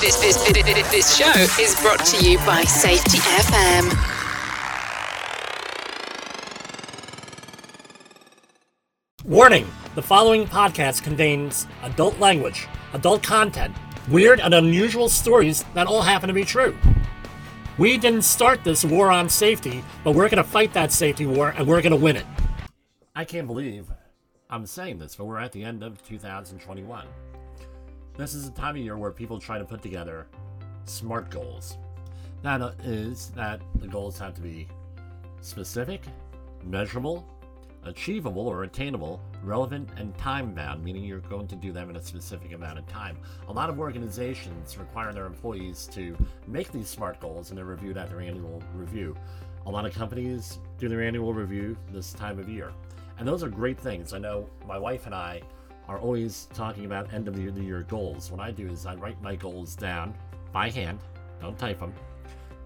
This, this, this, show is brought to you by Safety FM. Warning the following podcast contains adult language, adult content, weird and unusual stories that all happen to be true. We didn't start this war on safety, but we're going to fight that safety war and we're going to win it. I can't believe I'm saying this, but we're at the end of 2021. This is a time of year where people try to put together SMART goals. That is that the goals have to be specific, measurable, achievable or attainable, relevant, and time bound, meaning you're going to do them in a specific amount of time. A lot of organizations require their employees to make these SMART goals and they're reviewed at their annual review. A lot of companies do their annual review this time of year. And those are great things. I know my wife and I are always talking about end of the year goals. What I do is I write my goals down by hand, don't type them,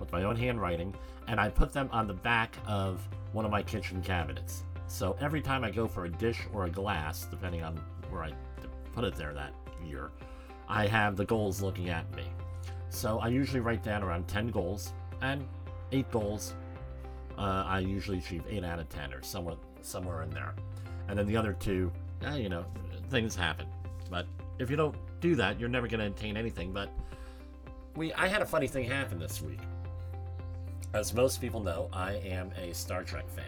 with my own handwriting, and I put them on the back of one of my kitchen cabinets. So every time I go for a dish or a glass, depending on where I put it there that year, I have the goals looking at me. So I usually write down around 10 goals, and 8 goals uh, I usually achieve 8 out of 10 or somewhere, somewhere in there. And then the other two, eh, you know, things happen. But if you don't do that, you're never going to attain anything. But we, I had a funny thing happen this week. As most people know, I am a Star Trek fan.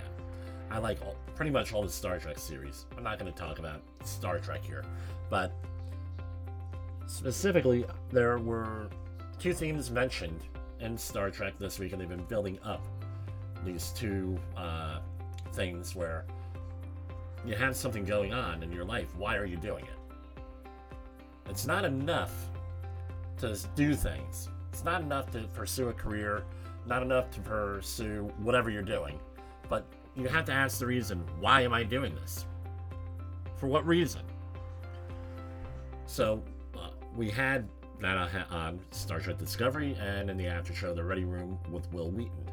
I like all, pretty much all the Star Trek series. I'm not going to talk about Star Trek here, but specifically, there were two themes mentioned in Star Trek this week, and they've been building up these two uh, things where you have something going on in your life. Why are you doing it? It's not enough to do things. It's not enough to pursue a career, not enough to pursue whatever you're doing. But you have to ask the reason why am I doing this? For what reason? So uh, we had that on Star Trek Discovery and in the after show, The Ready Room with Wil Wheaton.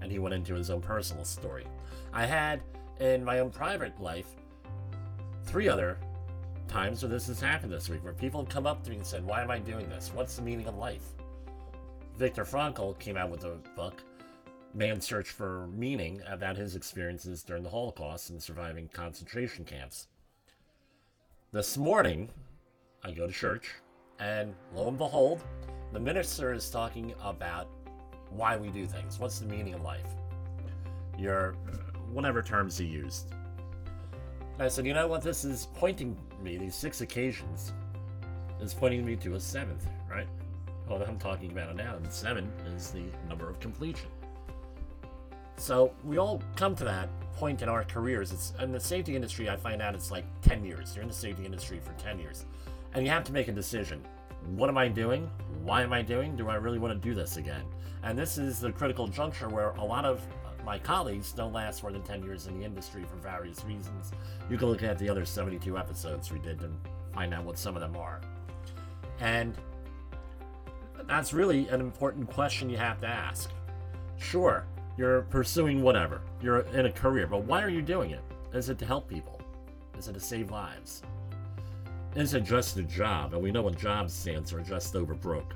And he went into his own personal story. I had in my own private life three other times where this has happened this week, where people have come up to me and said, Why am I doing this? What's the meaning of life? Viktor Frankl came out with a book, Man's Search for Meaning, about his experiences during the Holocaust and surviving concentration camps. This morning, I go to church, and lo and behold, the minister is talking about why we do things. What's the meaning of life? Your whatever terms he used. I said, you know what? This is pointing me, these six occasions, is pointing me to a seventh, right? Well, I'm talking about it now, and seven is the number of completion. So we all come to that point in our careers. It's in the safety industry. I find out it's like 10 years. You're in the safety industry for 10 years, and you have to make a decision. What am I doing? Why am I doing? Do I really want to do this again? And this is the critical juncture where a lot of uh, my colleagues don't last more than 10 years in the industry for various reasons. You can look at the other 72 episodes we did to find out what some of them are. And that's really an important question you have to ask. Sure, you're pursuing whatever, you're in a career, but why are you doing it? Is it to help people? Is it to save lives? Is it just a job? And we know what job stands for just over broke.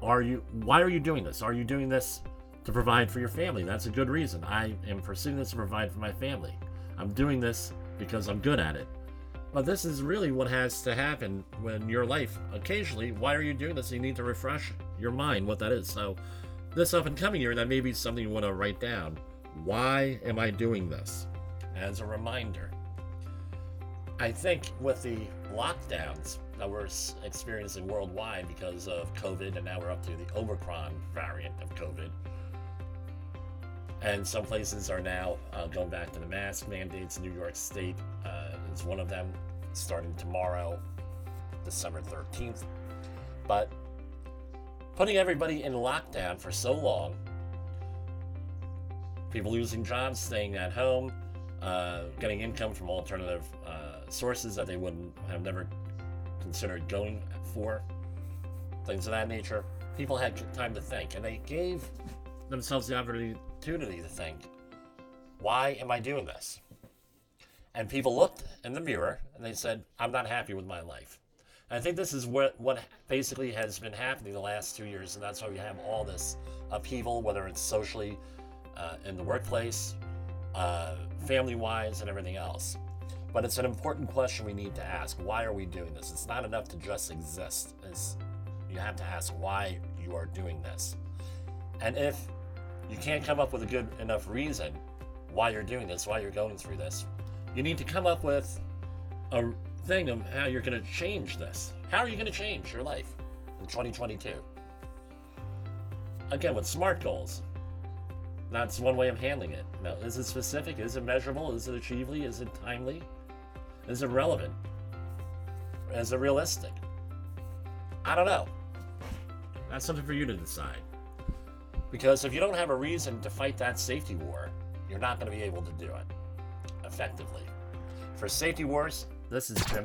Are you why are you doing this? Are you doing this to provide for your family. That's a good reason. I am pursuing this to provide for my family. I'm doing this because I'm good at it. But this is really what has to happen when your life, occasionally, why are you doing this? You need to refresh your mind what that is. So, this up and coming year, that may be something you want to write down. Why am I doing this? As a reminder. I think with the lockdowns that we're experiencing worldwide because of COVID, and now we're up to the Omicron variant of COVID, and some places are now uh, going back to the mask mandates. New York State uh, is one of them, starting tomorrow, December 13th. But putting everybody in lockdown for so long, people losing jobs, staying at home, uh, getting income from alternative uh, sources that they wouldn't have never considered going for, things of that nature. People had time to think, and they gave themselves the opportunity opportunity to think, why am I doing this? And people looked in the mirror and they said, I'm not happy with my life. I think this is what what basically has been happening the last two years, and that's why we have all this upheaval, whether it's socially, uh, in the workplace, uh, family-wise, and everything else. But it's an important question we need to ask. Why are we doing this? It's not enough to just exist. It's, you have to ask why you are doing this. And if you can't come up with a good enough reason why you're doing this, why you're going through this, you need to come up with a thing of how you're going to change this. How are you going to change your life in 2022? Again, with SMART goals. That's one way of handling it. Now, is it specific? Is it measurable? Is it achievable? Is it timely? Is it relevant? Is it realistic? I don't know. That's something for you to decide. Because if you don't have a reason to fight that safety war, you're not going to be able to do it effectively. For Safety Wars, this is Jim.